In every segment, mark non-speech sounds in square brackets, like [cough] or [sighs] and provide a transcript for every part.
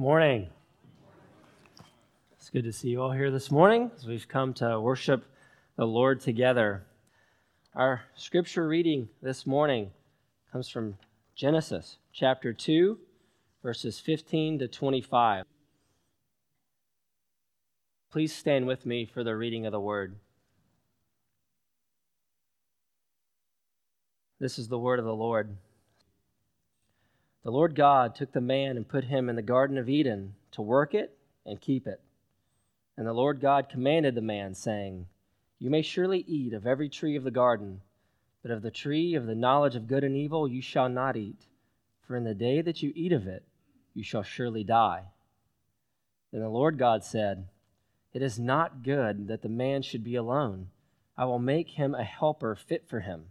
Morning. It's good to see you all here this morning as we've come to worship the Lord together. Our scripture reading this morning comes from Genesis chapter 2, verses 15 to 25. Please stand with me for the reading of the word. This is the word of the Lord. The Lord God took the man and put him in the Garden of Eden to work it and keep it. And the Lord God commanded the man, saying, You may surely eat of every tree of the garden, but of the tree of the knowledge of good and evil you shall not eat, for in the day that you eat of it, you shall surely die. Then the Lord God said, It is not good that the man should be alone. I will make him a helper fit for him.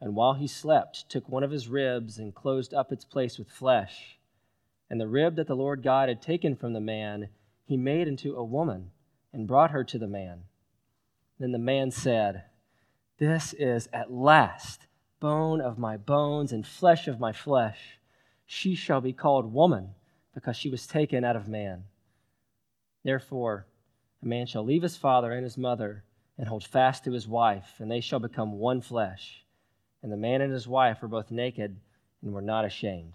and while he slept, took one of his ribs and closed up its place with flesh. And the rib that the Lord God had taken from the man, he made into a woman and brought her to the man. Then the man said, This is at last bone of my bones and flesh of my flesh. She shall be called woman because she was taken out of man. Therefore, a man shall leave his father and his mother and hold fast to his wife, and they shall become one flesh. And the man and his wife were both naked and were not ashamed.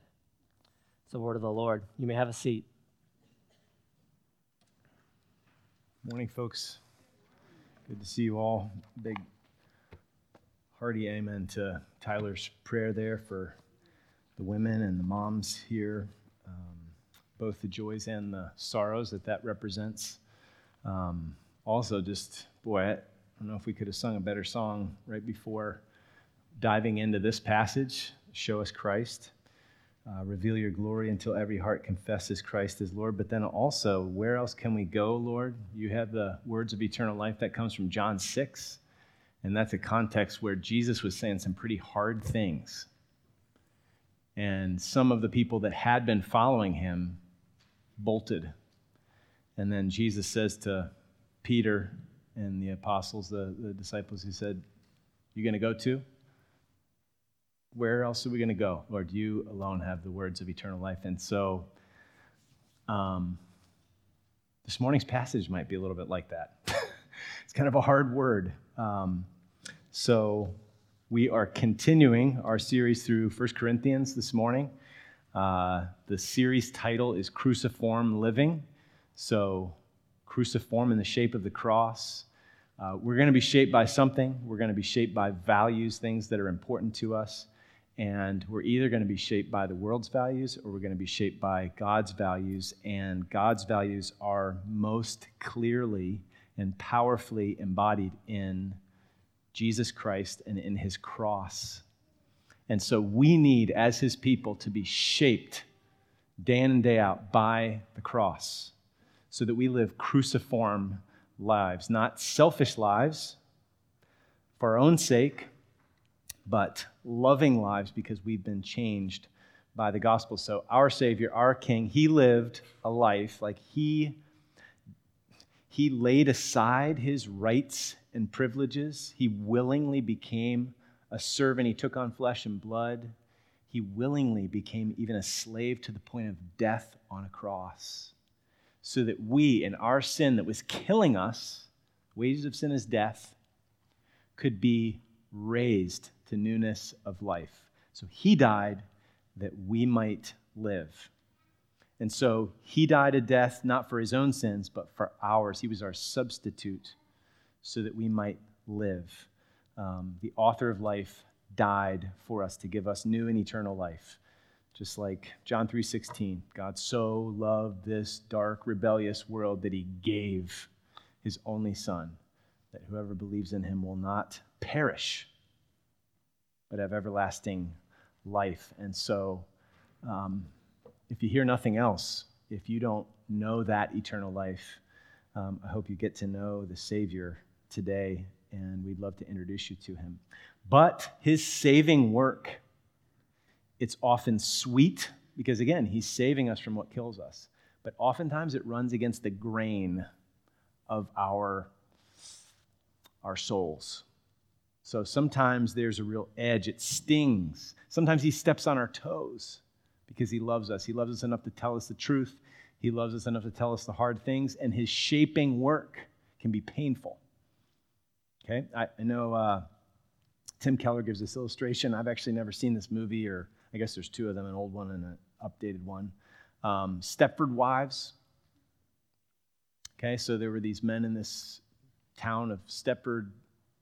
It's the word of the Lord. You may have a seat. Morning, folks. Good to see you all. Big hearty amen to Tyler's prayer there for the women and the moms here, um, both the joys and the sorrows that that represents. Um, also, just, boy, I don't know if we could have sung a better song right before diving into this passage, show us Christ, uh, reveal your glory until every heart confesses Christ as Lord. But then also, where else can we go, Lord? You have the words of eternal life that comes from John 6. And that's a context where Jesus was saying some pretty hard things. And some of the people that had been following him bolted. And then Jesus says to Peter and the apostles, the, the disciples, he said, You going to go too? Where else are we going to go? Lord, you alone have the words of eternal life. And so um, this morning's passage might be a little bit like that. [laughs] it's kind of a hard word. Um, so we are continuing our series through 1 Corinthians this morning. Uh, the series title is Cruciform Living. So, cruciform in the shape of the cross. Uh, we're going to be shaped by something. We're going to be shaped by values, things that are important to us. And we're either going to be shaped by the world's values or we're going to be shaped by God's values. And God's values are most clearly and powerfully embodied in Jesus Christ and in his cross. And so we need, as his people, to be shaped day in and day out by the cross so that we live cruciform lives, not selfish lives for our own sake but loving lives because we've been changed by the gospel. So, our Savior, our King, He lived a life like He. He laid aside his rights and privileges. He willingly became a servant. He took on flesh and blood. He willingly became even a slave to the point of death on a cross. So that we, in our sin that was killing us, wages of sin is death, could be raised to newness of life. So he died that we might live. And so he died a death not for his own sins, but for ours. He was our substitute so that we might live. Um, the author of life died for us to give us new and eternal life. Just like John 3:16, God so loved this dark rebellious world that he gave his only son that whoever believes in him will not perish but have everlasting life. And so, um, if you hear nothing else, if you don't know that eternal life, Um, I hope you get to know the Savior today, and we'd love to introduce you to him. But his saving work, it's often sweet because, again, he's saving us from what kills us. But oftentimes it runs against the grain of our, our souls. So sometimes there's a real edge, it stings. Sometimes he steps on our toes because he loves us. He loves us enough to tell us the truth, he loves us enough to tell us the hard things, and his shaping work can be painful. Okay? I, I know uh, Tim Keller gives this illustration. I've actually never seen this movie, or I guess there's two of them an old one and an updated one. Um, Stepford Wives. Okay, so there were these men in this town of Stepford,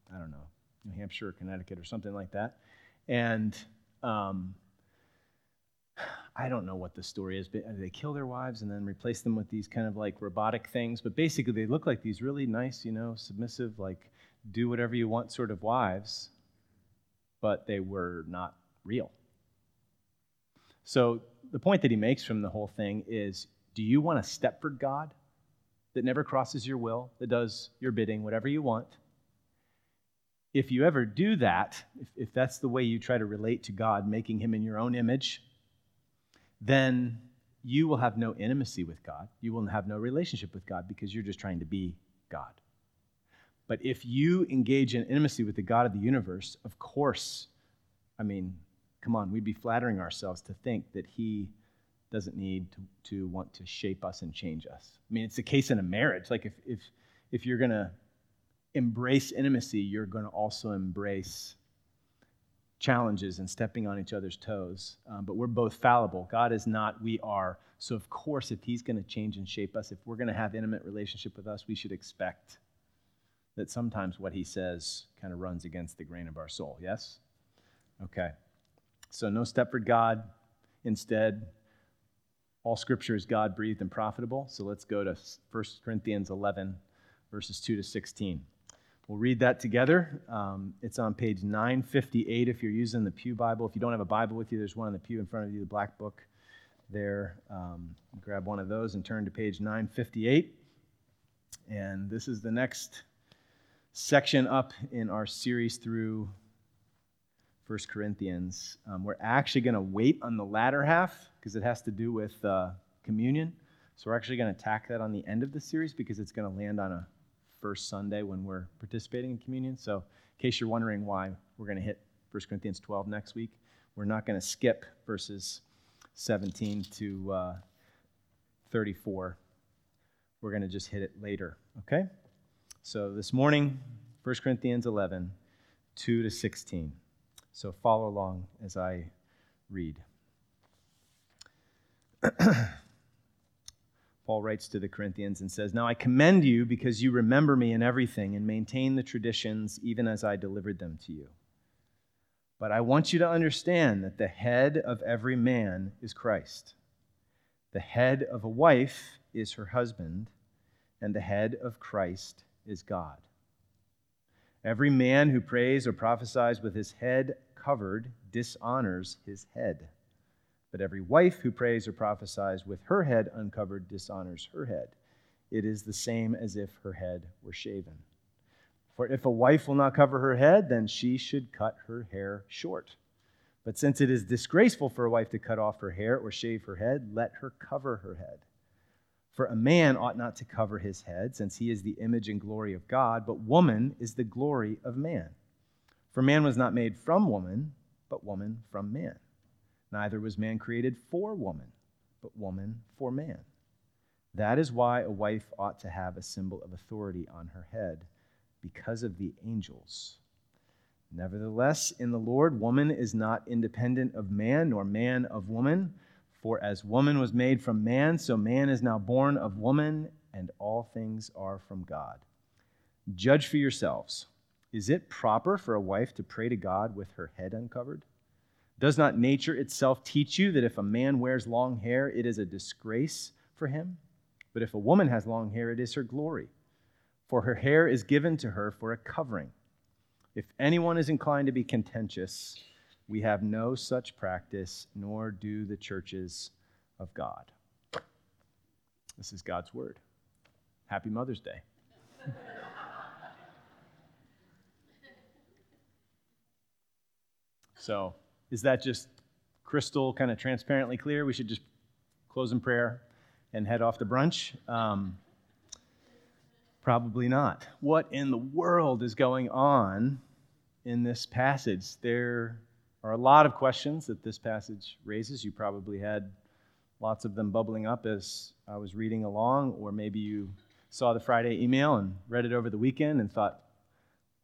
I don't know, New Hampshire or Connecticut or something like that. And um, I don't know what the story is, but they kill their wives and then replace them with these kind of like robotic things. But basically, they look like these really nice, you know, submissive, like do whatever you want sort of wives, but they were not real. So the point that he makes from the whole thing is do you want a Stepford God that never crosses your will, that does your bidding, whatever you want? If you ever do that, if, if that's the way you try to relate to God, making him in your own image, then you will have no intimacy with God. You will have no relationship with God because you're just trying to be God. But if you engage in intimacy with the God of the universe, of course, I mean, come on, we'd be flattering ourselves to think that He doesn't need to, to want to shape us and change us. I mean, it's the case in a marriage. Like if if if you're gonna embrace intimacy, you're going to also embrace challenges and stepping on each other's toes. Um, but we're both fallible. God is not, we are. So, of course, if He's going to change and shape us, if we're going to have intimate relationship with us, we should expect that sometimes what He says kind of runs against the grain of our soul. Yes? Okay. So, no Stepford God. Instead, all scripture is God breathed and profitable. So let's go to 1 Corinthians 11, verses 2 to 16. We'll read that together. Um, it's on page 958 if you're using the Pew Bible. If you don't have a Bible with you, there's one in the pew in front of you, the black book there. Um, grab one of those and turn to page 958. And this is the next section up in our series through 1 Corinthians. Um, we're actually going to wait on the latter half because it has to do with uh, communion. So we're actually going to tack that on the end of the series because it's going to land on a first Sunday when we're participating in communion. So, in case you're wondering why we're going to hit 1 Corinthians 12 next week, we're not going to skip verses 17 to uh, 34. We're going to just hit it later, okay? So, this morning, 1 Corinthians 11, 2 to 16. So, follow along as I read. [clears throat] Paul writes to the Corinthians and says, Now I commend you because you remember me in everything and maintain the traditions even as I delivered them to you. But I want you to understand that the head of every man is Christ. The head of a wife is her husband, and the head of Christ is God. Every man who prays or prophesies with his head covered dishonors his head. But every wife who prays or prophesies with her head uncovered dishonors her head. It is the same as if her head were shaven. For if a wife will not cover her head, then she should cut her hair short. But since it is disgraceful for a wife to cut off her hair or shave her head, let her cover her head. For a man ought not to cover his head, since he is the image and glory of God, but woman is the glory of man. For man was not made from woman, but woman from man. Neither was man created for woman, but woman for man. That is why a wife ought to have a symbol of authority on her head, because of the angels. Nevertheless, in the Lord, woman is not independent of man, nor man of woman. For as woman was made from man, so man is now born of woman, and all things are from God. Judge for yourselves. Is it proper for a wife to pray to God with her head uncovered? Does not nature itself teach you that if a man wears long hair, it is a disgrace for him? But if a woman has long hair, it is her glory. For her hair is given to her for a covering. If anyone is inclined to be contentious, we have no such practice, nor do the churches of God. This is God's word. Happy Mother's Day. [laughs] so, is that just crystal kind of transparently clear? We should just close in prayer and head off to brunch? Um, probably not. What in the world is going on in this passage? There are a lot of questions that this passage raises. You probably had lots of them bubbling up as I was reading along, or maybe you saw the Friday email and read it over the weekend and thought,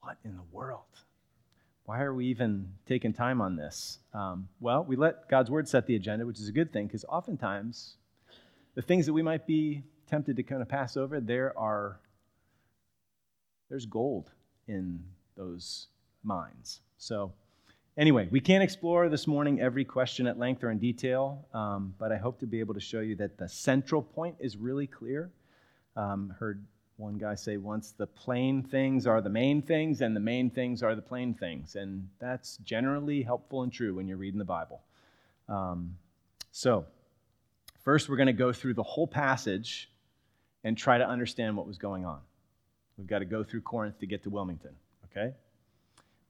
what in the world? Why are we even taking time on this? Um, well, we let God's word set the agenda, which is a good thing because oftentimes the things that we might be tempted to kind of pass over, there are there's gold in those minds. So Anyway, we can't explore this morning every question at length or in detail, um, but I hope to be able to show you that the central point is really clear. Um, heard one guy say once the plain things are the main things, and the main things are the plain things. And that's generally helpful and true when you're reading the Bible. Um, so, first, we're going to go through the whole passage and try to understand what was going on. We've got to go through Corinth to get to Wilmington, okay?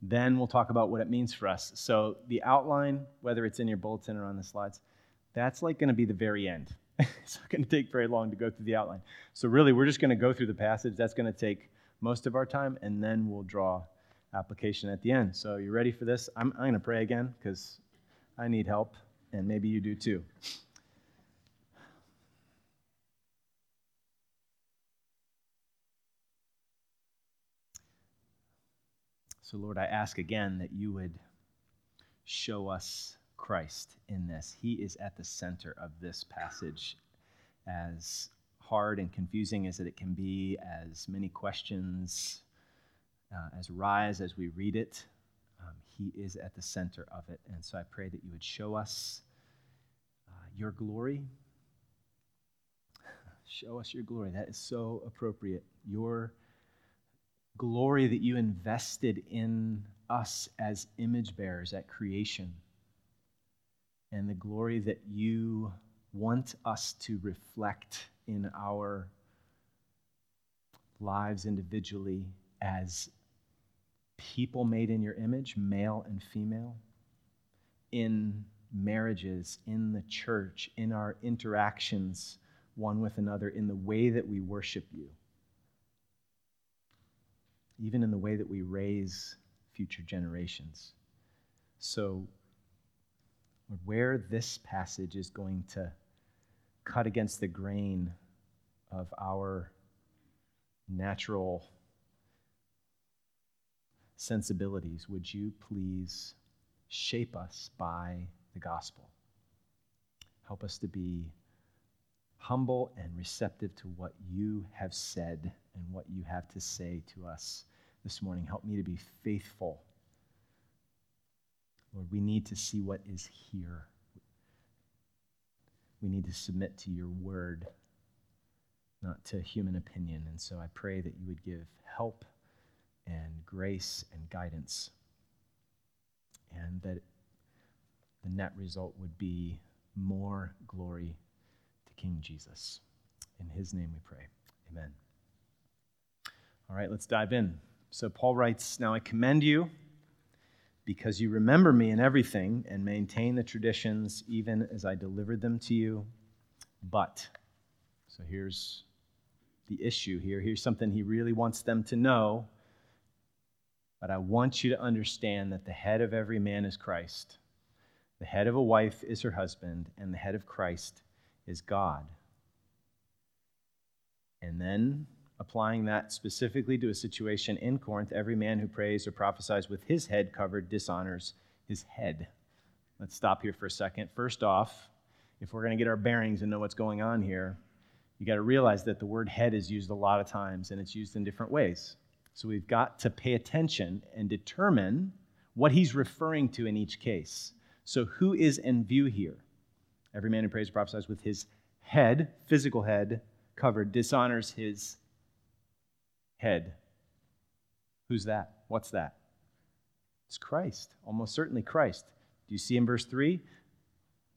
Then we'll talk about what it means for us. So, the outline, whether it's in your bulletin or on the slides, that's like going to be the very end. [laughs] it's not going to take very long to go through the outline. So, really, we're just going to go through the passage. That's going to take most of our time, and then we'll draw application at the end. So, you ready for this? I'm, I'm going to pray again because I need help, and maybe you do too. So, Lord, I ask again that you would show us Christ in this. He is at the center of this passage. As hard and confusing as it can be, as many questions uh, as rise as we read it, um, He is at the center of it. And so I pray that you would show us uh, your glory. [sighs] Show us your glory. That is so appropriate. Your glory that you invested in us as image bearers at creation, and the glory that you want us to reflect in our lives individually as people made in your image, male and female, in marriages, in the church, in our interactions one with another, in the way that we worship you even in the way that we raise future generations. So, where this passage is going to cut against the grain of our natural sensibilities, would you please shape us by the gospel? Help us to be humble and receptive to what you have said and what you have to say to us this morning. Help me to be faithful. Lord, we need to see what is here. We need to submit to your word, not to human opinion. And so I pray that you would give help and grace and guidance, and that the net result would be more glory to King Jesus. In his name we pray. Amen. All right, let's dive in. So Paul writes Now I commend you because you remember me in everything and maintain the traditions even as I delivered them to you. But, so here's the issue here. Here's something he really wants them to know. But I want you to understand that the head of every man is Christ. The head of a wife is her husband, and the head of Christ is God. And then applying that specifically to a situation in Corinth, every man who prays or prophesies with his head covered dishonors his head. Let's stop here for a second. First off, if we're going to get our bearings and know what's going on here, you got to realize that the word head is used a lot of times and it's used in different ways. So we've got to pay attention and determine what he's referring to in each case. So, who is in view here? Every man who prays or prophesies with his head, physical head, covered, dishonors his head. Who's that? What's that? It's Christ, almost certainly Christ. Do you see in verse 3?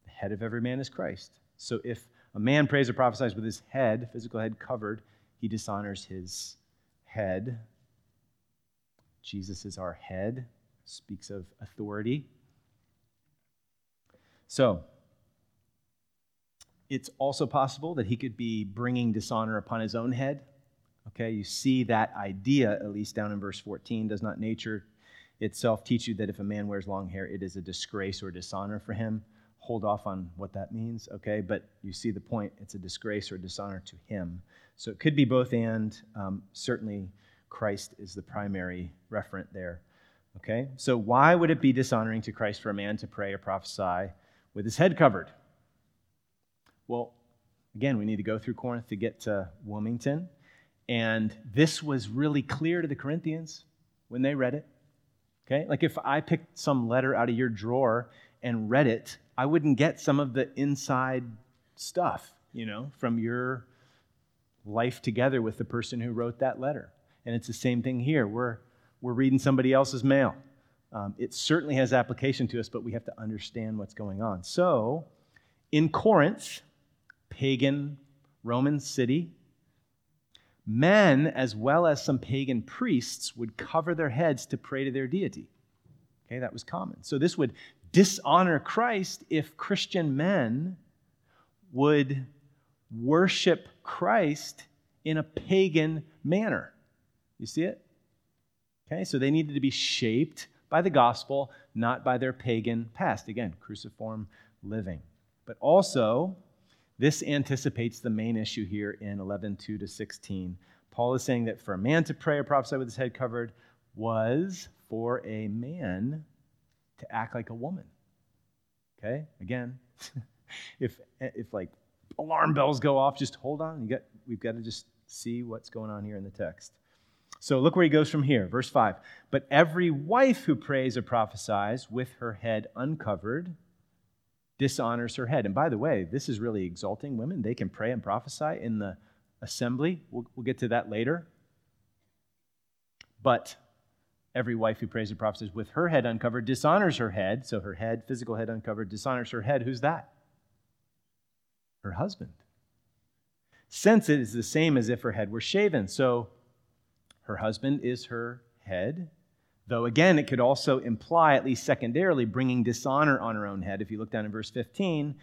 The head of every man is Christ. So if a man prays or prophesies with his head, physical head covered, he dishonors his head. Jesus is our head, speaks of authority. So, it's also possible that he could be bringing dishonor upon his own head. Okay, you see that idea, at least down in verse 14. Does not nature itself teach you that if a man wears long hair, it is a disgrace or dishonor for him? Hold off on what that means, okay? But you see the point. It's a disgrace or dishonor to him. So it could be both and. Um, certainly, Christ is the primary referent there, okay? So why would it be dishonoring to Christ for a man to pray or prophesy with his head covered? Well, again, we need to go through Corinth to get to Wilmington. And this was really clear to the Corinthians when they read it. Okay? Like if I picked some letter out of your drawer and read it, I wouldn't get some of the inside stuff, you know, from your life together with the person who wrote that letter. And it's the same thing here. We're, we're reading somebody else's mail. Um, it certainly has application to us, but we have to understand what's going on. So, in Corinth, pagan Roman city, men as well as some pagan priests would cover their heads to pray to their deity. Okay, that was common. So this would dishonor Christ if Christian men would worship Christ in a pagan manner. You see it? Okay, so they needed to be shaped by the gospel, not by their pagan past. Again, cruciform living. But also, this anticipates the main issue here in 11 2 to 16. Paul is saying that for a man to pray or prophesy with his head covered was for a man to act like a woman. Okay? Again, [laughs] if if like alarm bells go off, just hold on. You got we've got to just see what's going on here in the text. So look where he goes from here, verse 5. But every wife who prays or prophesies with her head uncovered dishonors her head. And by the way, this is really exalting women. They can pray and prophesy in the assembly. We'll, we'll get to that later. But every wife who prays and prophesies with her head uncovered dishonors her head. So her head, physical head uncovered, dishonors her head. Who's that? Her husband. Since it is the same as if her head were shaven. So her husband is her head. Though again, it could also imply, at least secondarily, bringing dishonor on her own head. If you look down in verse 15,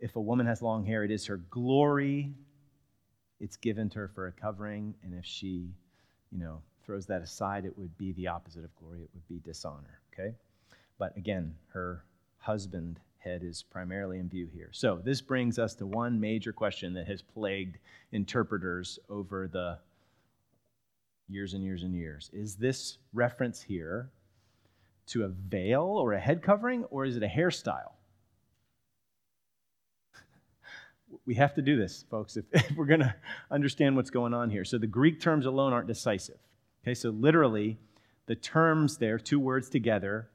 if a woman has long hair, it is her glory. It's given to her for a covering. And if she, you know, throws that aside, it would be the opposite of glory. It would be dishonor. Okay? But again, her husband head is primarily in view here. So this brings us to one major question that has plagued interpreters over the years and years and years. Is this reference here to a veil or a head covering, or is it a hairstyle? we have to do this, folks, if, [laughs] if we're going to understand what's going on here. So the Greek terms alone aren't decisive. Okay, so literally, the terms there, two words together,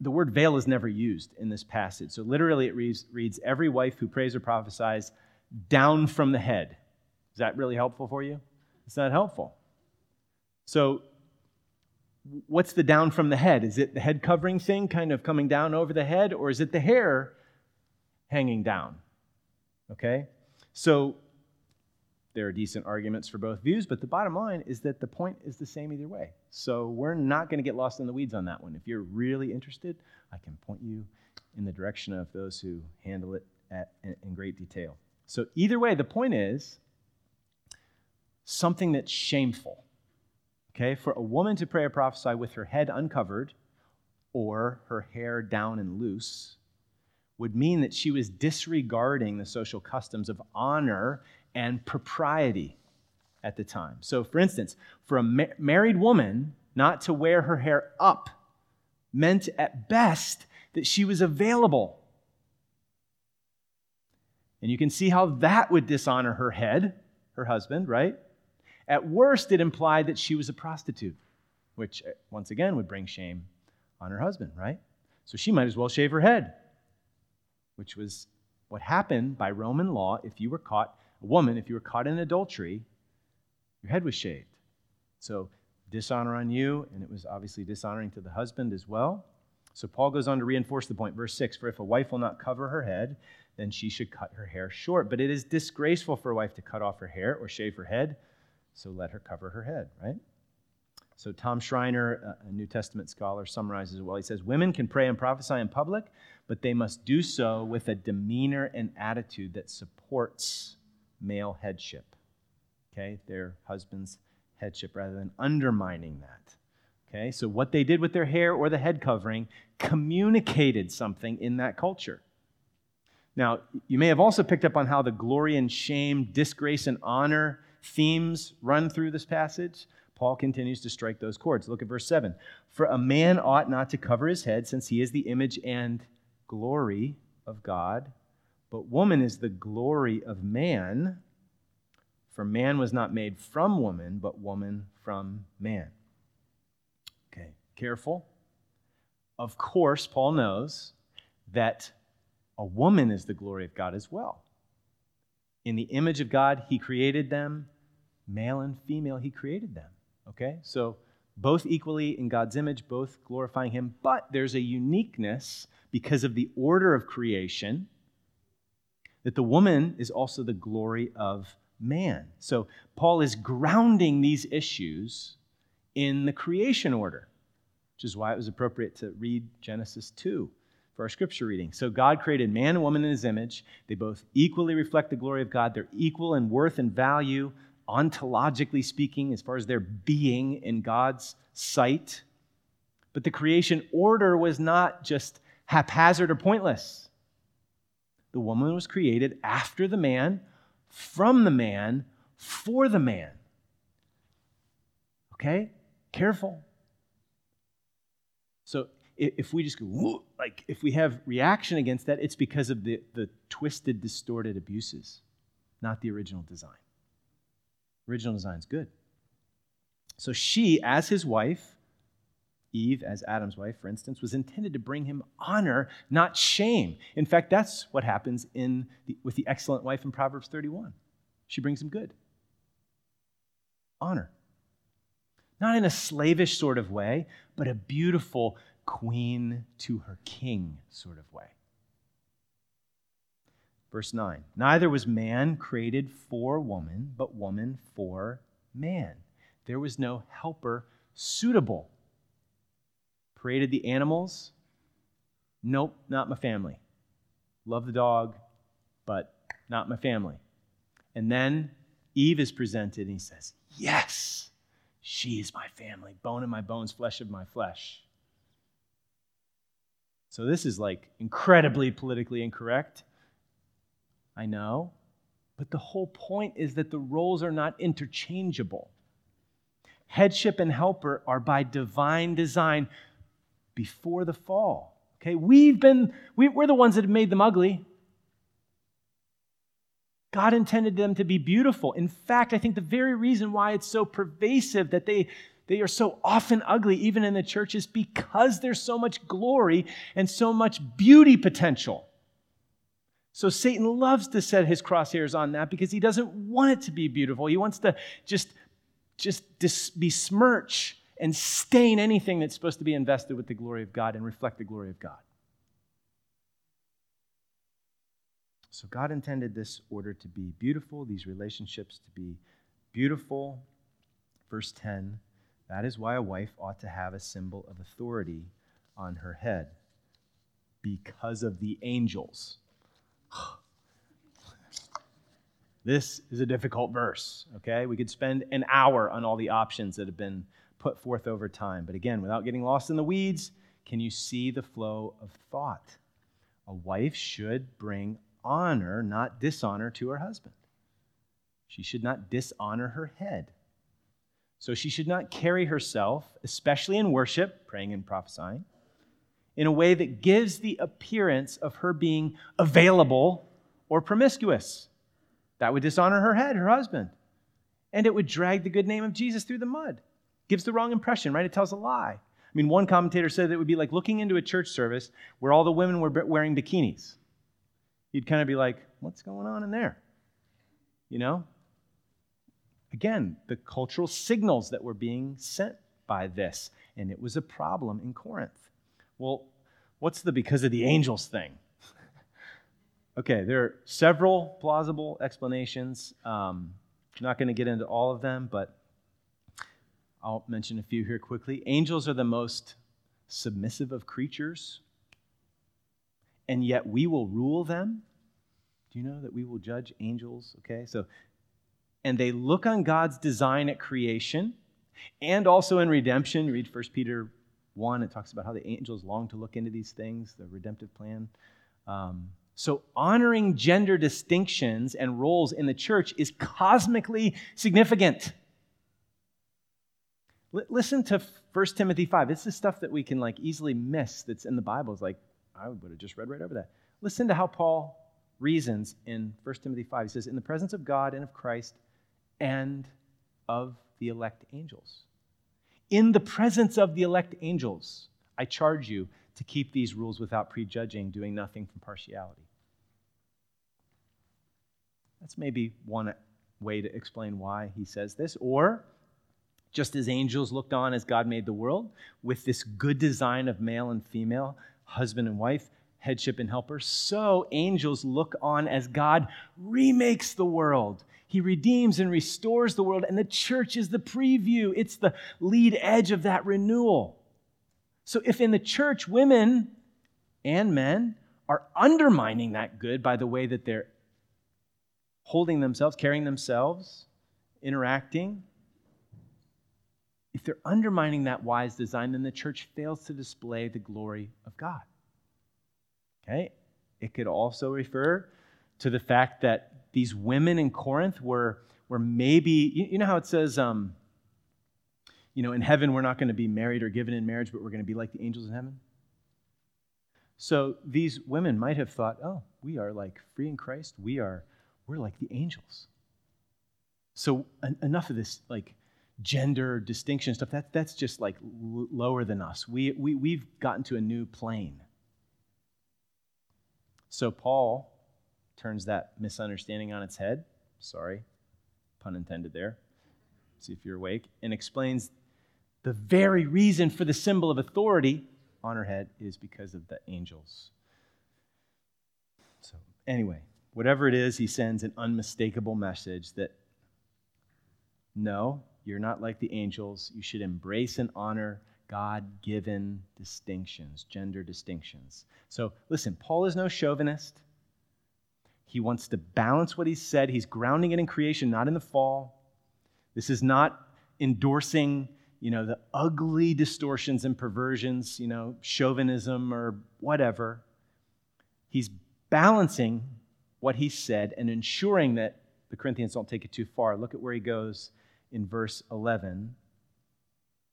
the word veil is never used in this passage. So literally, it reads, reads every wife who prays or prophesies down from the head. Is that really helpful for you? It's not helpful. So, what's the down from the head? Is it the head covering thing kind of coming down over the head, or is it the hair hanging down? Okay? So, there are decent arguments for both views, but the bottom line is that the point is the same either way. So, we're not going to get lost in the weeds on that one. If you're really interested, I can point you in the direction of those who handle it at, in great detail. So, either way, the point is something that's shameful. Okay, for a woman to pray or prophesy with her head uncovered or her hair down and loose would mean that she was disregarding the social customs of honor and propriety at the time. So, for instance, for a ma- married woman not to wear her hair up meant at best that she was available. And you can see how that would dishonor her head, her husband, right? At worst, it implied that she was a prostitute, which uh, once again would bring shame on her husband, right? So she might as well shave her head, which was what happened by Roman law if you were caught, a woman, if you were caught in adultery, your head was shaved. So dishonor on you, and it was obviously dishonoring to the husband as well. So Paul goes on to reinforce the point, verse 6 For if a wife will not cover her head, then she should cut her hair short. But it is disgraceful for a wife to cut off her hair or shave her head, so let her cover her head, right? So Tom Schreiner, a New Testament scholar, summarizes it well. He says, Women can pray and prophesy in public, but they must do so with a demeanor and attitude that supports male headship. Okay, their husband's headship rather than undermining that. Okay, so what they did with their hair or the head covering communicated something in that culture. Now, you may have also picked up on how the glory and shame, disgrace and honor themes run through this passage. Paul continues to strike those chords. Look at verse 7. For a man ought not to cover his head, since he is the image and glory of God, but woman is the glory of man. For man was not made from woman, but woman from man. Okay, careful. Of course, Paul knows that a woman is the glory of God as well. In the image of God, he created them, male and female, he created them. Okay? So, both equally in God's image, both glorifying him, but there's a uniqueness because of the order of creation that the woman is also the glory of man. So, Paul is grounding these issues in the creation order, which is why it was appropriate to read Genesis 2 for our scripture reading. So, God created man and woman in his image. They both equally reflect the glory of God. They're equal in worth and value, ontologically speaking, as far as their being in God's sight. But the creation order was not just haphazard or pointless. The woman was created after the man, from the man, for the man. Okay? Careful. So if we just go, like, if we have reaction against that, it's because of the, the twisted, distorted abuses, not the original design. Original design is good. So she, as his wife, Eve, as Adam's wife, for instance, was intended to bring him honor, not shame. In fact, that's what happens in the, with the excellent wife in Proverbs 31. She brings him good honor. Not in a slavish sort of way, but a beautiful queen to her king sort of way. Verse 9 Neither was man created for woman, but woman for man. There was no helper suitable. Created the animals? Nope, not my family. Love the dog, but not my family. And then Eve is presented, and he says, Yes, she is my family, bone of my bones, flesh of my flesh. So this is like incredibly politically incorrect. I know. But the whole point is that the roles are not interchangeable. Headship and helper are by divine design before the fall. Okay, we've been, we, we're the ones that have made them ugly. God intended them to be beautiful. In fact, I think the very reason why it's so pervasive that they, they are so often ugly, even in the church, is because there's so much glory and so much beauty potential. So Satan loves to set his crosshairs on that because he doesn't want it to be beautiful. He wants to just, just dis- besmirch and stain anything that's supposed to be invested with the glory of God and reflect the glory of God. So God intended this order to be beautiful, these relationships to be beautiful. Verse 10 that is why a wife ought to have a symbol of authority on her head because of the angels. [gasps] This is a difficult verse, okay? We could spend an hour on all the options that have been put forth over time. But again, without getting lost in the weeds, can you see the flow of thought? A wife should bring honor, not dishonor, to her husband. She should not dishonor her head. So she should not carry herself, especially in worship, praying and prophesying, in a way that gives the appearance of her being available or promiscuous. That would dishonor her head, her husband. And it would drag the good name of Jesus through the mud. Gives the wrong impression, right? It tells a lie. I mean, one commentator said it would be like looking into a church service where all the women were wearing bikinis. You'd kind of be like, what's going on in there? You know? Again, the cultural signals that were being sent by this. And it was a problem in Corinth. Well, what's the because of the angels thing? Okay, there are several plausible explanations. Um, I'm not going to get into all of them, but I'll mention a few here quickly. Angels are the most submissive of creatures, and yet we will rule them. Do you know that we will judge angels? Okay, so, and they look on God's design at creation and also in redemption. Read 1 Peter 1, it talks about how the angels long to look into these things, the redemptive plan. Um, so, honoring gender distinctions and roles in the church is cosmically significant. L- listen to 1 Timothy 5. This is stuff that we can like easily miss that's in the Bible. It's like, I would have just read right over that. Listen to how Paul reasons in 1 Timothy 5. He says, In the presence of God and of Christ and of the elect angels. In the presence of the elect angels, I charge you to keep these rules without prejudging, doing nothing from partiality. That's maybe one way to explain why he says this. Or, just as angels looked on as God made the world, with this good design of male and female, husband and wife, headship and helper, so angels look on as God remakes the world. He redeems and restores the world, and the church is the preview, it's the lead edge of that renewal. So if in the church, women and men are undermining that good by the way that they're holding themselves, carrying themselves, interacting, if they're undermining that wise design, then the church fails to display the glory of God. Okay? It could also refer to the fact that these women in Corinth were, were maybe, you, know how it says, um, you know, in heaven we're not going to be married or given in marriage, but we're going to be like the angels in heaven? So these women might have thought, oh, we are like free in Christ. We are, we're like the angels. So en- enough of this like gender distinction stuff. That, that's just like l- lower than us. We, we, we've gotten to a new plane. So Paul turns that misunderstanding on its head. Sorry, pun intended there. See if you're awake. And explains the very reason for the symbol of authority on her head is because of the angels. So, anyway, whatever it is, he sends an unmistakable message that no, you're not like the angels. You should embrace and honor God given distinctions, gender distinctions. So, listen, Paul is no chauvinist. He wants to balance what he said. He's grounding it in creation, not in the fall. This is not endorsing, you know, the ugly distortions and perversions, you know, chauvinism or whatever. He's balancing what he said and ensuring that the Corinthians don't take it too far. Look at where he goes in verse 11.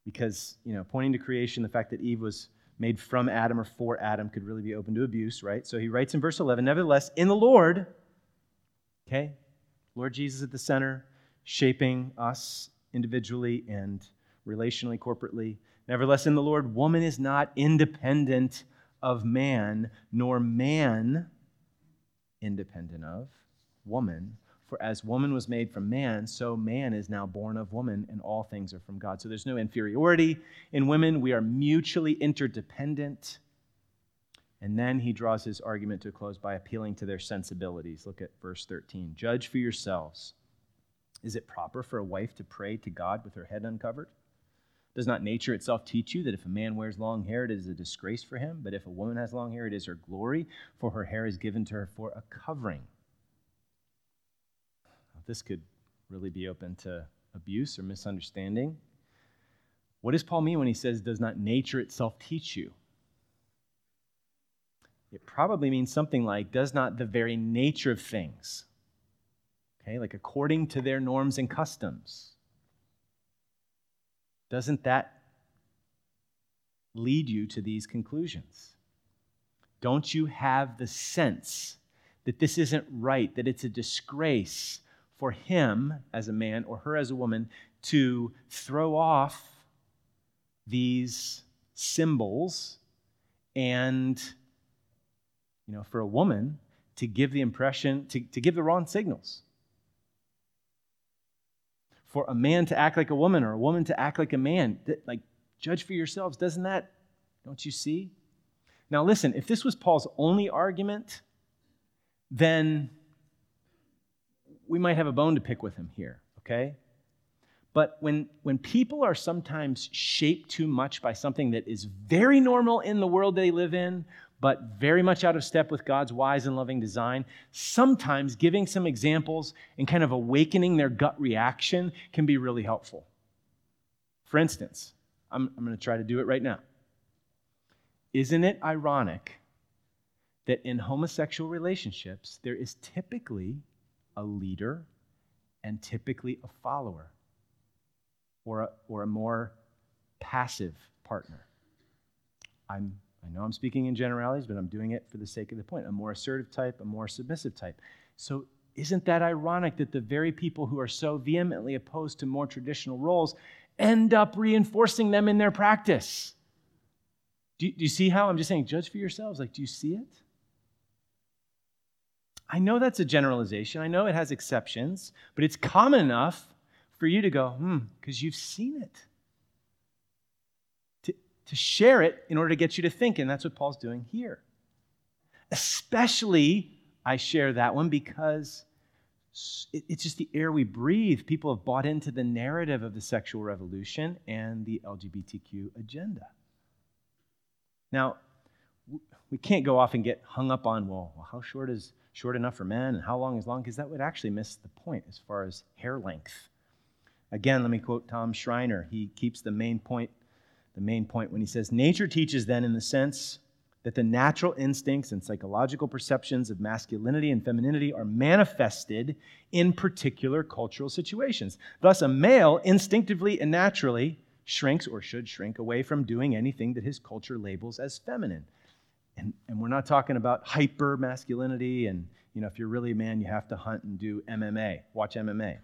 Because, you know, pointing to creation, the fact that Eve was made from Adam or for Adam could really be open to abuse, right? So he writes in verse 11, Nevertheless, in the Lord, okay, Lord Jesus at the center, shaping us individually and relationally, corporately. Nevertheless, in the Lord, woman is not independent of man, nor man independent of woman. For as woman was made from man, so man is now born of woman, and all things are from God. So there's no inferiority in women. We are mutually interdependent. And then he draws his argument to a close by appealing to their sensibilities. Look at verse 13. Judge for yourselves. Is it proper for a wife to pray to God with her head uncovered? Does not nature itself teach you that if a man wears long hair, it is a disgrace for him? But if a woman has long hair, it is her glory, for her hair is given to her for a covering. This could really be open to abuse or misunderstanding. What does Paul mean when he says, Does not nature itself teach you? It probably means something like, Does not the very nature of things, okay, like according to their norms and customs, doesn't that lead you to these conclusions? Don't you have the sense that this isn't right, that it's a disgrace for him as a man or her as a woman to throw off these symbols and, you know, for a woman to give the impression, to, to give the wrong signals? for a man to act like a woman or a woman to act like a man. Like, judge for yourselves. Doesn't that, don't you see? Now, listen, if this was Paul's only argument, then we might have a bone to pick with him here, okay? But when, when people are sometimes shaped too much by something that is very normal in the world they live in, but very much out of step with God's wise and loving design, sometimes giving some examples and kind of awakening their gut reaction can be really helpful. For instance, I'm, I'm going to try to do it right now. Isn't it ironic that in homosexual relationships, there is typically a leader and typically a follower or a, or a more passive partner? I'm, I know I'm speaking in generalities, but I'm doing it for the sake of the point. A more assertive type, a more submissive type. So, isn't that ironic that the very people who are so vehemently opposed to more traditional roles end up reinforcing them in their practice? Do do you see how I'm just saying, judge for yourselves? Like, do you see it? I know that's a generalization. I know it has exceptions, but it's common enough for you to go, hmm, because you've seen it. To, to share it in order to get you to think, and that's what Paul's doing here. Especially, I share that one because it's just the air we breathe. People have bought into the narrative of the sexual revolution and the LGBTQ agenda. Now, we can't go off and get hung up on, well, how short is short enough for men and how long is long? Because that would actually miss the point as far as hair length. Again, let me quote Tom Schreiner. He keeps the main point, the main point when he says, Nature teaches then in the sense that the natural instincts and psychological perceptions of masculinity and femininity are manifested in particular cultural situations. Thus, a male instinctively and naturally shrinks or should shrink away from doing anything that his culture labels as feminine. And, and we're not talking about hyper masculinity and, you know, if you're really a man, you have to hunt and do MMA, watch MMA.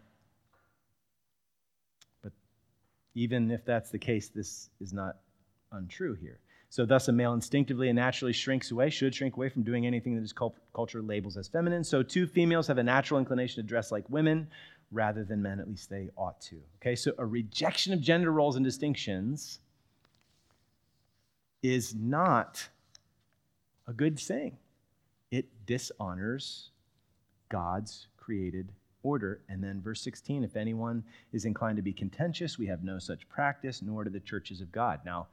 But even if that's the case, this is not untrue here. So, thus, a male instinctively and naturally shrinks away, should shrink away from doing anything that his culture labels as feminine. So, two females have a natural inclination to dress like women, rather than men, at least they ought to. Okay, so a rejection of gender roles and distinctions is not a good thing. It dishonors God's created order. And then verse 16 if anyone is inclined to be contentious, we have no such practice, nor do the churches of God. Now,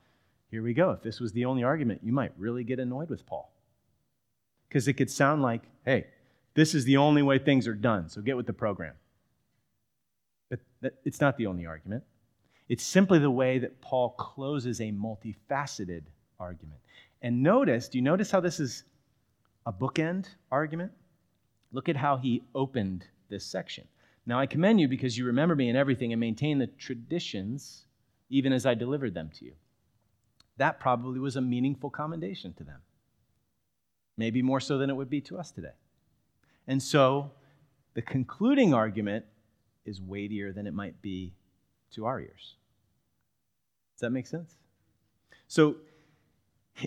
here we go. If this was the only argument, you might really get annoyed with Paul. Because it could sound like, hey, this is the only way things are done, so get with the program. But it's not the only argument. It's simply the way that Paul closes a multifaceted argument. And notice, do you notice how this is a bookend argument? Look at how he opened this section. Now I commend you because you remember me in everything and maintain the traditions even as I delivered them to you. That probably was a meaningful commendation to them. Maybe more so than it would be to us today. And so the concluding argument is weightier than it might be to our ears. Does that make sense? So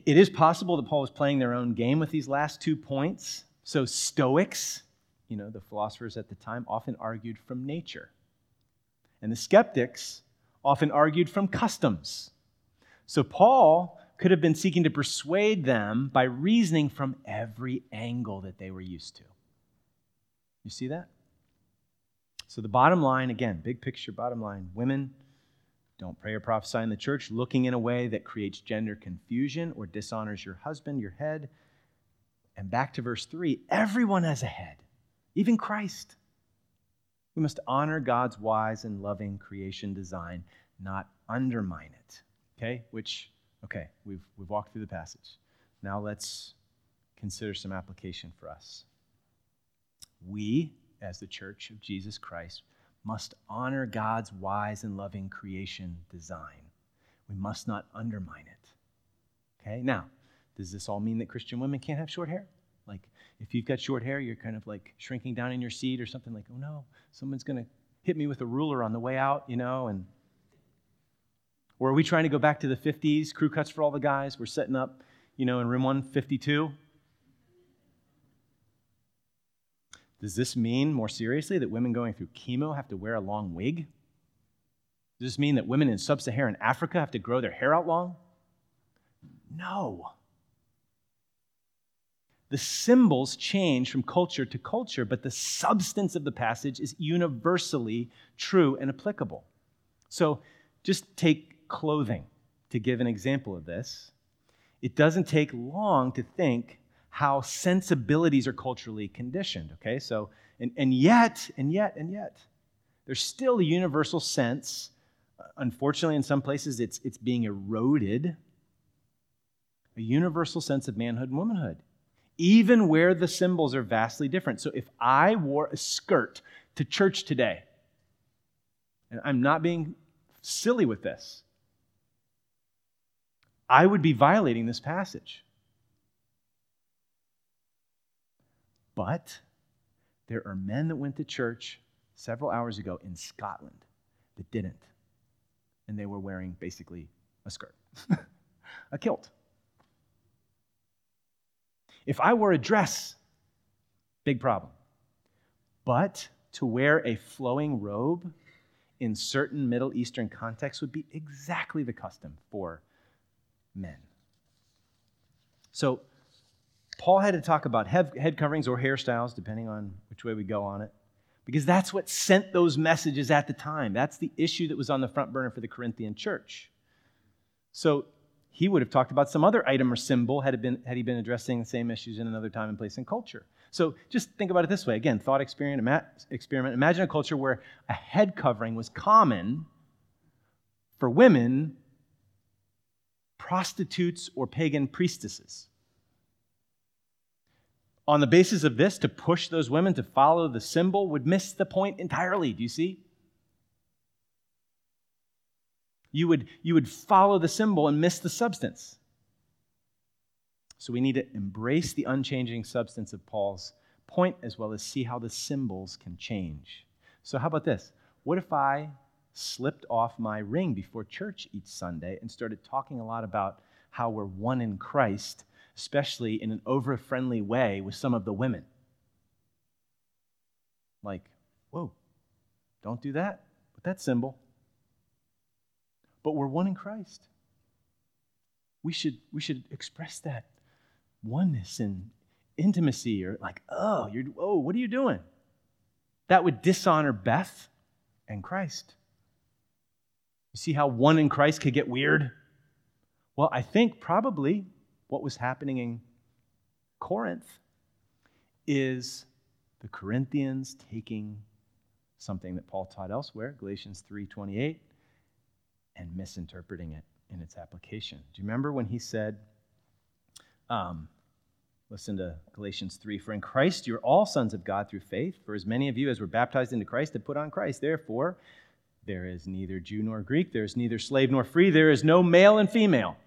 it is possible that Paul was playing their own game with these last two points. So Stoics, you know, the philosophers at the time, often argued from nature. And the skeptics often argued from customs. So Paul could have been seeking to persuade them by reasoning from every angle that they were used to. You see that? So, the bottom line, again, big picture, bottom line women, don't pray or prophesy in the church looking in a way that creates gender confusion or dishonors your husband, your head. And back to verse 3 everyone has a head, even Christ. We must honor God's wise and loving creation design, not undermine it. Okay? Which, okay, we've, we've walked through the passage. Now let's consider some application for us. We, as the church of Jesus Christ, must honor God's wise and loving creation design. We must not undermine it. Okay, now, does this all mean that Christian women can't have short hair? Like, if you've got short hair, you're kind of like shrinking down in your seat or something like, oh no, someone's going to hit me with a ruler on the way out, you know, and or are we trying to go back to the 50s, crew cuts for all the guys? We're setting up, you know, in room 152. Does this mean, more seriously, that women going through chemo have to wear a long wig? Does this mean that women in sub Saharan Africa have to grow their hair out long? No. The symbols change from culture to culture, but the substance of the passage is universally true and applicable. So just take clothing to give an example of this. It doesn't take long to think how sensibilities are culturally conditioned, okay? So, and, and yet, and yet, and yet, there's still a universal sense. Uh, unfortunately, in some places, it's, it's being eroded. A universal sense of manhood and womanhood, even where the symbols are vastly different. So, if I wore a skirt to church today, and I'm not being silly with this, I would be violating this passage. But there are men that went to church several hours ago in Scotland that didn't. And they were wearing basically a skirt, [laughs] a kilt. If I wore a dress, big problem. But to wear a flowing robe in certain Middle Eastern contexts would be exactly the custom for men. So, Paul had to talk about head coverings or hairstyles, depending on which way we go on it, because that's what sent those messages at the time. That's the issue that was on the front burner for the Corinthian church. So he would have talked about some other item or symbol had, been, had he been addressing the same issues in another time and place and culture. So just think about it this way again, thought experiment. experiment. Imagine a culture where a head covering was common for women, prostitutes, or pagan priestesses on the basis of this, to push those women to follow the symbol would miss the point entirely. Do you see? You would, you would follow the symbol and miss the substance. So we need to embrace the unchanging substance of Paul's point as well as see how the symbols can change. So, how about this? What if I slipped off my ring before church each Sunday and started talking a lot about how we're one in Christ especially in an over friendly way with some of the women. Like, whoa, don't do that with that symbol. But we're one in Christ. We should, we should express that oneness and intimacy, or like, oh, you're, oh, what are you doing? That would dishonor Beth and Christ. You see how one in Christ could get weird? Well, I think probably what was happening in Corinth is the Corinthians taking something that Paul taught elsewhere, Galatians 3:28, and misinterpreting it in its application. Do you remember when he said, um, listen to Galatians 3, for in Christ you're all sons of God through faith, for as many of you as were baptized into Christ have put on Christ. Therefore, there is neither Jew nor Greek, there is neither slave nor free, there is no male and female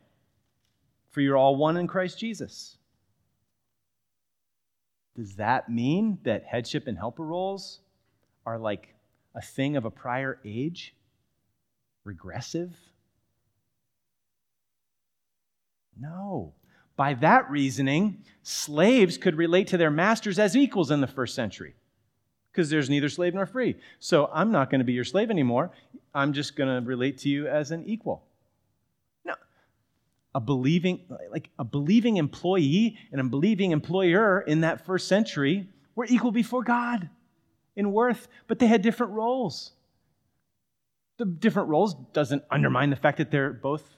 for you're all one in Christ Jesus. Does that mean that headship and helper roles are like a thing of a prior age? Regressive? No. By that reasoning, slaves could relate to their masters as equals in the first century because there's neither slave nor free. So I'm not going to be your slave anymore. I'm just going to relate to you as an equal a believing like a believing employee and a believing employer in that first century were equal before God in worth, but they had different roles. The different roles doesn't undermine the fact that they're both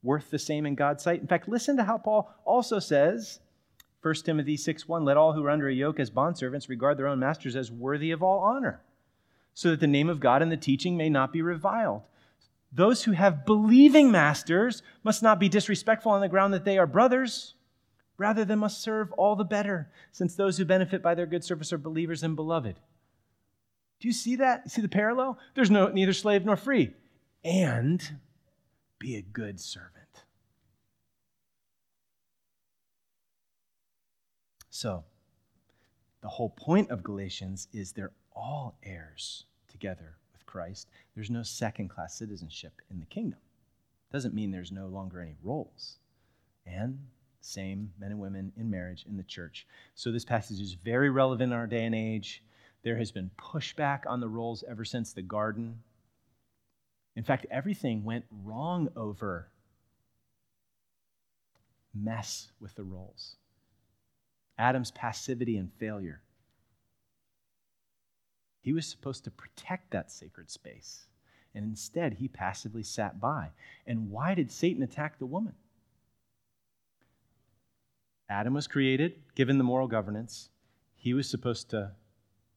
worth the same in God's sight. In fact, listen to how Paul also says, 1 Timothy 6:1, let all who are under a yoke as bondservants regard their own masters as worthy of all honor, so that the name of God and the teaching may not be reviled. Those who have believing masters must not be disrespectful on the ground that they are brothers. Rather, they must serve all the better, since those who benefit by their good service are believers and beloved. Do you see that? See the parallel? There's no neither slave nor free. And be a good servant. So, the whole point of Galatians is they're all heirs together Christ, there's no second class citizenship in the kingdom. Doesn't mean there's no longer any roles. And same men and women in marriage in the church. So this passage is very relevant in our day and age. There has been pushback on the roles ever since the garden. In fact, everything went wrong over mess with the roles. Adam's passivity and failure. He was supposed to protect that sacred space. And instead, he passively sat by. And why did Satan attack the woman? Adam was created, given the moral governance. He was supposed to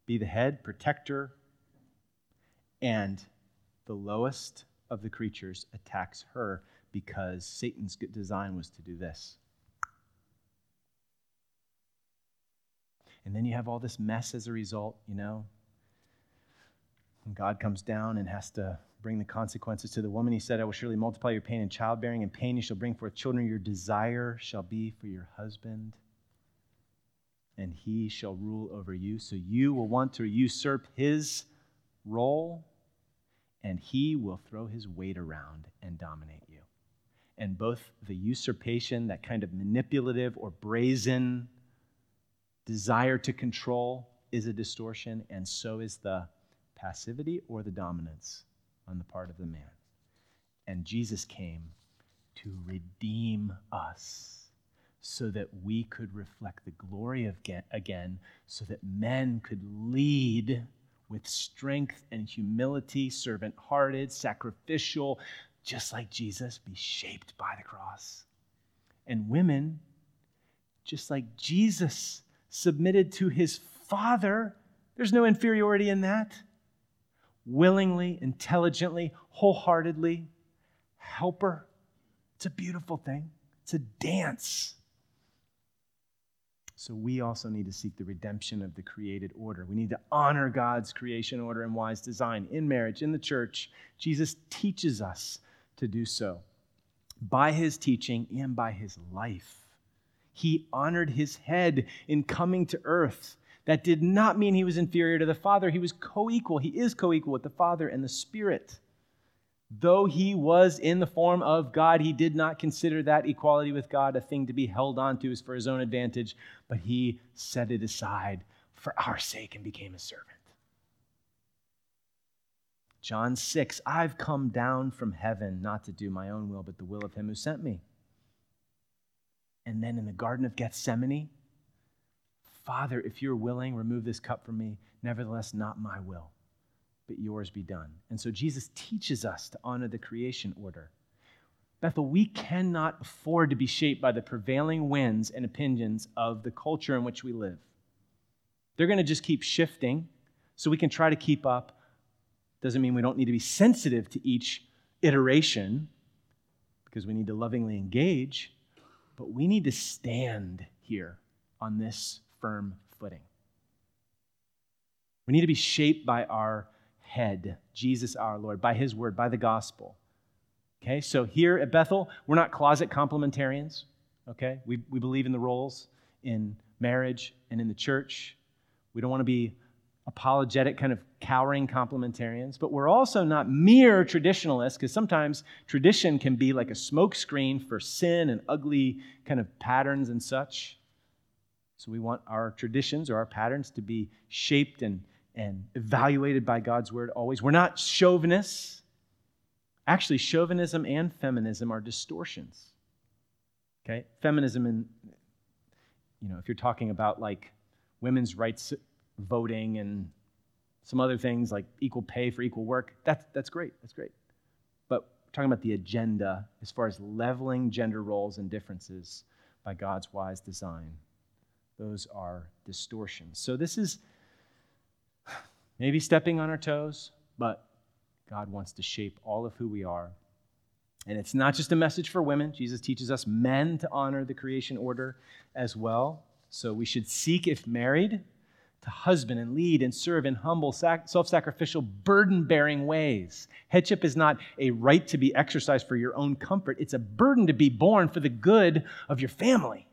be the head, protector, and the lowest of the creatures attacks her because Satan's design was to do this. And then you have all this mess as a result, you know. And God comes down and has to bring the consequences to the woman. He said, I will surely multiply your pain in childbearing, and pain you shall bring forth children. Your desire shall be for your husband, and he shall rule over you. So you will want to usurp his role, and he will throw his weight around and dominate you. And both the usurpation, that kind of manipulative or brazen desire to control, is a distortion, and so is the passivity or the dominance on the part of the man. And Jesus came to redeem us so that we could reflect the glory of again, so that men could lead with strength and humility, servant hearted, sacrificial, just like Jesus, be shaped by the cross. And women, just like Jesus submitted to his Father, there's no inferiority in that willingly, intelligently, wholeheartedly Helper. It's a beautiful thing, it's a dance. So we also need to seek the redemption of the created order. We need to honor God's creation order and wise design in marriage, in the church. Jesus teaches us to do so by his teaching and by his life. He honored his head in coming to earth that did not mean he was inferior to the Father. He was co equal. He is co equal with the Father and the Spirit. Though he was in the form of God, he did not consider that equality with God a thing to be held on to for his own advantage, but he set it aside for our sake and became a servant. John 6, I've come down from heaven not to do my own will, but the will of him who sent me. And then in the Garden of Gethsemane, Father, if you're willing, remove this cup from me. Nevertheless, not my will, but yours be done. And so Jesus teaches us to honor the creation order. Bethel, we cannot afford to be shaped by the prevailing winds and opinions of the culture in which we live. They're going to just keep shifting, so we can try to keep up. Doesn't mean we don't need to be sensitive to each iteration because we need to lovingly engage, but we need to stand here on this firm footing. We need to be shaped by our head, Jesus our Lord, by his word, by the gospel. Okay, so here at Bethel, we're not closet complementarians. Okay, we, we believe in the roles in marriage and in the church. We don't want to be apologetic, kind of cowering complementarians, but we're also not mere traditionalists because sometimes tradition can be like a smokescreen for sin and ugly kind of patterns and such. So we want our traditions or our patterns to be shaped and, and evaluated by God's word always. We're not chauvinists. Actually, chauvinism and feminism are distortions. Okay? Feminism and you know, if you're talking about like women's rights voting and some other things like equal pay for equal work, that's that's great. That's great. But we're talking about the agenda as far as leveling gender roles and differences by God's wise design those are distortions. So this is maybe stepping on our toes, but God wants to shape all of who we are. And it's not just a message for women. Jesus teaches us men to honor the creation order as well. So we should seek, if married, to husband and lead and serve in humble, self sacrificial, burden bearing ways. Headship is not a right to be exercised for your own comfort, it's a burden to be borne for the good of your family.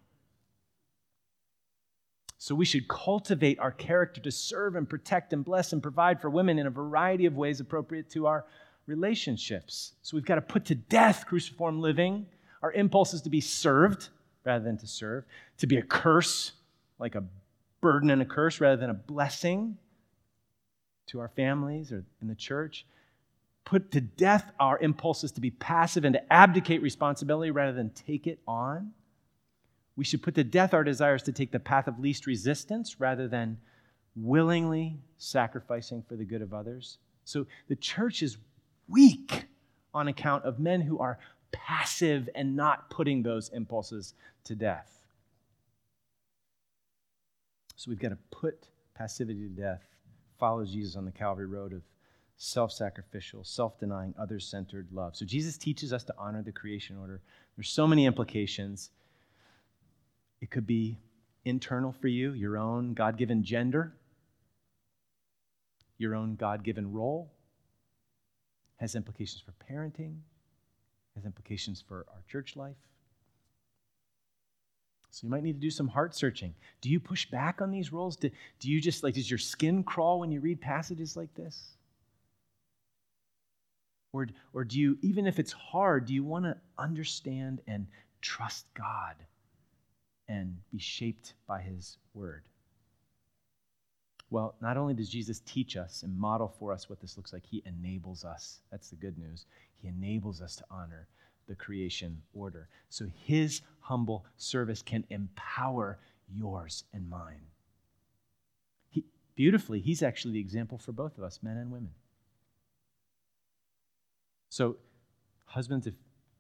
So we should cultivate our character to serve and protect and bless and provide for women in a variety of ways appropriate to our relationships. So we've got to put to death cruciform living. Our impulse is to be served rather than to serve, to be a curse, like a burden and a curse, rather than a blessing to our families or in the church. Put to death our impulses to be passive and to abdicate responsibility rather than take it on. We should put to death our desires to take the path of least resistance rather than willingly sacrificing for the good of others. So the church is weak on account of men who are passive and not putting those impulses to death. So we've got to put passivity to death, follow Jesus on the Calvary road of self sacrificial, self denying, other centered love. So Jesus teaches us to honor the creation order. There's so many implications. It could be internal for you, your own God given gender, your own God given role, has implications for parenting, has implications for our church life. So you might need to do some heart searching. Do you push back on these roles? Do, do you just like, does your skin crawl when you read passages like this? Or, or do you, even if it's hard, do you want to understand and trust God and be shaped by His word? Well, not only does Jesus teach us and model for us what this looks like, He enables us. That's the good news. He enables us to honor the creation order. So his humble service can empower yours and mine. He, beautifully, he's actually the example for both of us, men and women. So, husbands if,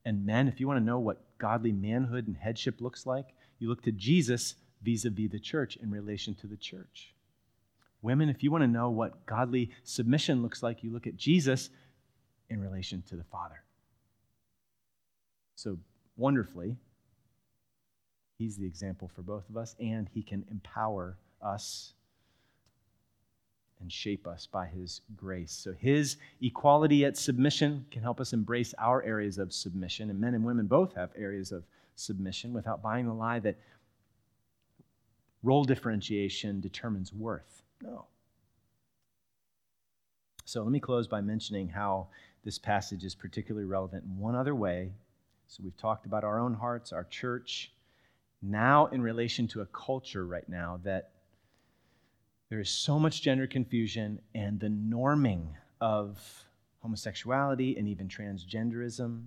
and men, if you want to know what godly manhood and headship looks like, you look to Jesus vis a vis the church in relation to the church. Women, if you want to know what godly submission looks like, you look at Jesus in relation to the Father. So wonderfully, he's the example for both of us, and he can empower us and shape us by his grace. So his equality at submission can help us embrace our areas of submission, and men and women both have areas of submission without buying the lie that role differentiation determines worth. No. So let me close by mentioning how this passage is particularly relevant in one other way so we've talked about our own hearts, our church. Now, in relation to a culture right now that there is so much gender confusion and the norming of homosexuality and even transgenderism.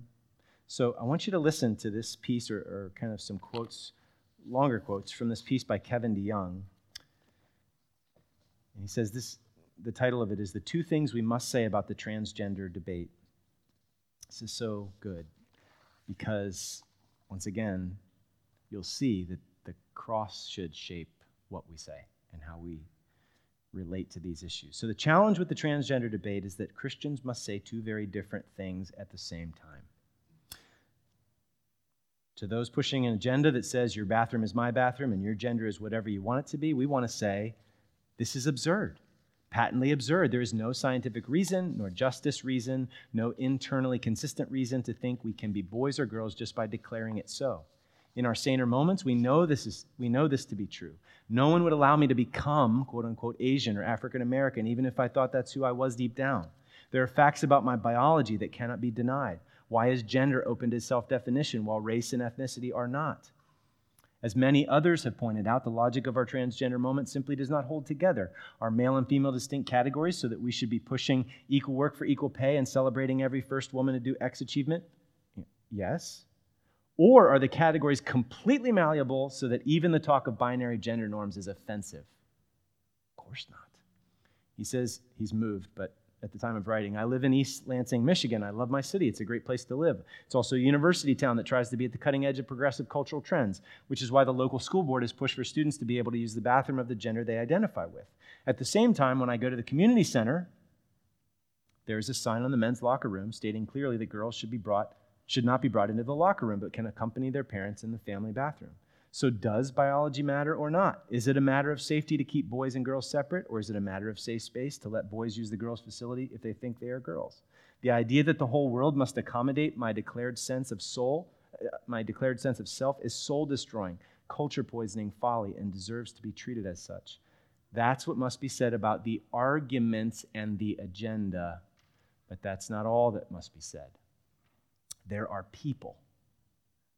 So I want you to listen to this piece or, or kind of some quotes, longer quotes from this piece by Kevin DeYoung. And he says this the title of it is The Two Things We Must Say About the Transgender Debate. This is so good because, once again, you'll see that the cross should shape what we say and how we relate to these issues. So, the challenge with the transgender debate is that Christians must say two very different things at the same time. To those pushing an agenda that says your bathroom is my bathroom and your gender is whatever you want it to be, we want to say this is absurd patently absurd. There is no scientific reason, nor justice reason, no internally consistent reason to think we can be boys or girls just by declaring it so. In our saner moments, we know this is we know this to be true. No one would allow me to become quote unquote Asian or African American, even if I thought that's who I was deep down. There are facts about my biology that cannot be denied. Why is gender open to self definition while race and ethnicity are not? As many others have pointed out, the logic of our transgender moment simply does not hold together. Are male and female distinct categories so that we should be pushing equal work for equal pay and celebrating every first woman to do X achievement? Yes. Or are the categories completely malleable so that even the talk of binary gender norms is offensive? Of course not. He says he's moved, but at the time of writing. I live in East Lansing, Michigan. I love my city. It's a great place to live. It's also a university town that tries to be at the cutting edge of progressive cultural trends, which is why the local school board has pushed for students to be able to use the bathroom of the gender they identify with. At the same time, when I go to the community center, there is a sign on the men's locker room stating clearly that girls should be brought should not be brought into the locker room but can accompany their parents in the family bathroom. So, does biology matter or not? Is it a matter of safety to keep boys and girls separate, or is it a matter of safe space to let boys use the girls' facility if they think they are girls? The idea that the whole world must accommodate my declared sense of soul, uh, my declared sense of self, is soul destroying, culture poisoning folly, and deserves to be treated as such. That's what must be said about the arguments and the agenda, but that's not all that must be said. There are people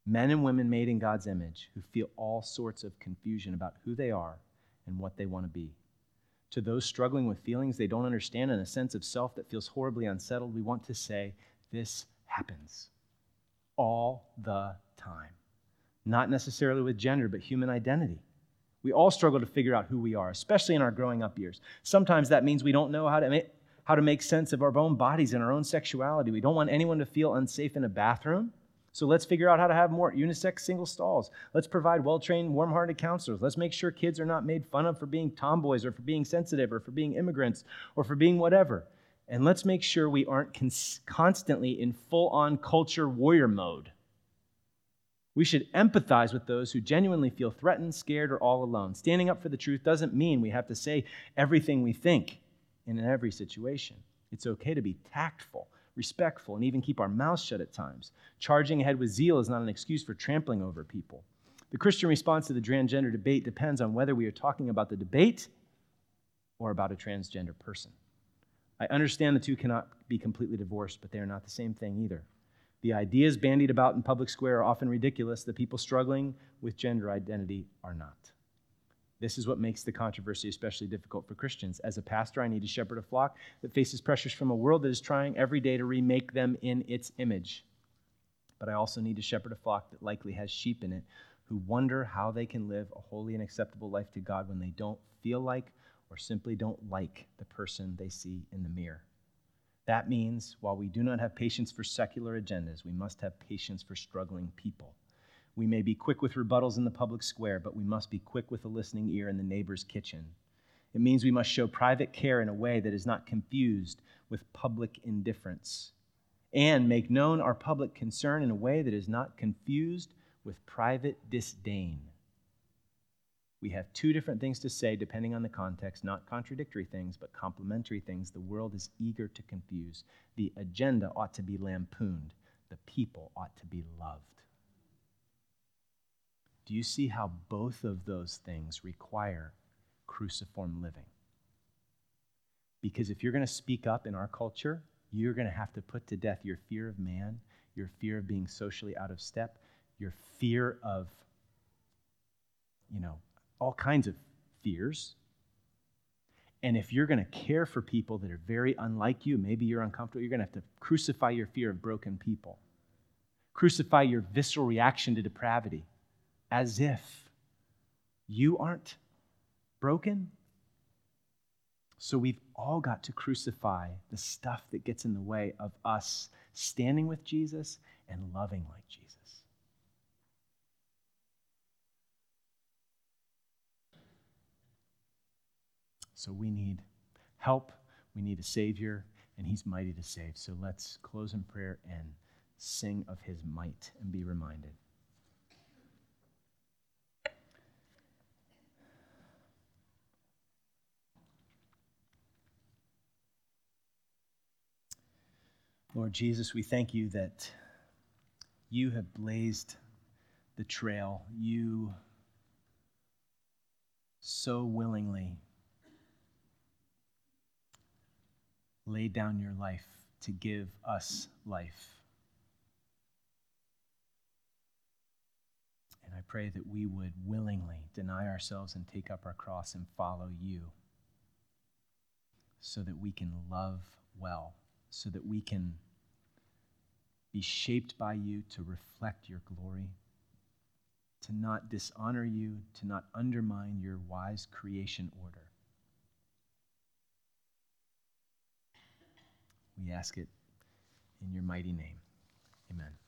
men and women made in God's image who feel all sorts of confusion about who they are and what they want to be. To those struggling with feelings they don't understand and a sense of self that feels horribly unsettled, we want to say, This happens all the time. not necessarily with gender, but human identity. We all struggle to figure out who we are, especially in our growing up years. Sometimes that means we don't know how to make, how to make sense of our own bodies and our own sexuality. We don't want anyone to feel unsafe in a bathroom. So let's figure out how to have more unisex single stalls. Let's provide well trained, warm hearted counselors. Let's make sure kids are not made fun of for being tomboys or for being sensitive or for being immigrants or for being whatever. And let's make sure we aren't cons- constantly in full on culture warrior mode. We should empathize with those who genuinely feel threatened, scared, or all alone. Standing up for the truth doesn't mean we have to say everything we think in every situation. It's okay to be tactful, respectful, and even keep our mouths shut at times. Charging ahead with zeal is not an excuse for trampling over people. The Christian response to the transgender debate depends on whether we are talking about the debate or about a transgender person. I understand the two cannot be completely divorced, but they are not the same thing either. The ideas bandied about in public square are often ridiculous. The people struggling with gender identity are not. This is what makes the controversy especially difficult for Christians. As a pastor, I need to shepherd a flock that faces pressures from a world that is trying every day to remake them in its image. But I also need to shepherd a flock that likely has sheep in it who wonder how they can live a holy and acceptable life to God when they don't feel like or simply don't like the person they see in the mirror. That means while we do not have patience for secular agendas, we must have patience for struggling people. We may be quick with rebuttals in the public square, but we must be quick with a listening ear in the neighbor's kitchen. It means we must show private care in a way that is not confused with public indifference, and make known our public concern in a way that is not confused with private disdain. We have two different things to say depending on the context, not contradictory things, but complementary things the world is eager to confuse. The agenda ought to be lampooned, the people ought to be loved. Do you see how both of those things require cruciform living? Because if you're going to speak up in our culture, you're going to have to put to death your fear of man, your fear of being socially out of step, your fear of, you know, all kinds of fears. And if you're going to care for people that are very unlike you, maybe you're uncomfortable, you're going to have to crucify your fear of broken people, crucify your visceral reaction to depravity as if you aren't broken. So we've all got to crucify the stuff that gets in the way of us standing with Jesus and loving like Jesus. So we need help, we need a Savior, and He's mighty to save. So let's close in prayer and sing of His might and be reminded. Lord Jesus, we thank you that you have blazed the trail. You so willingly laid down your life to give us life. And I pray that we would willingly deny ourselves and take up our cross and follow you so that we can love well, so that we can be shaped by you to reflect your glory, to not dishonor you, to not undermine your wise creation order. We ask it in your mighty name. Amen.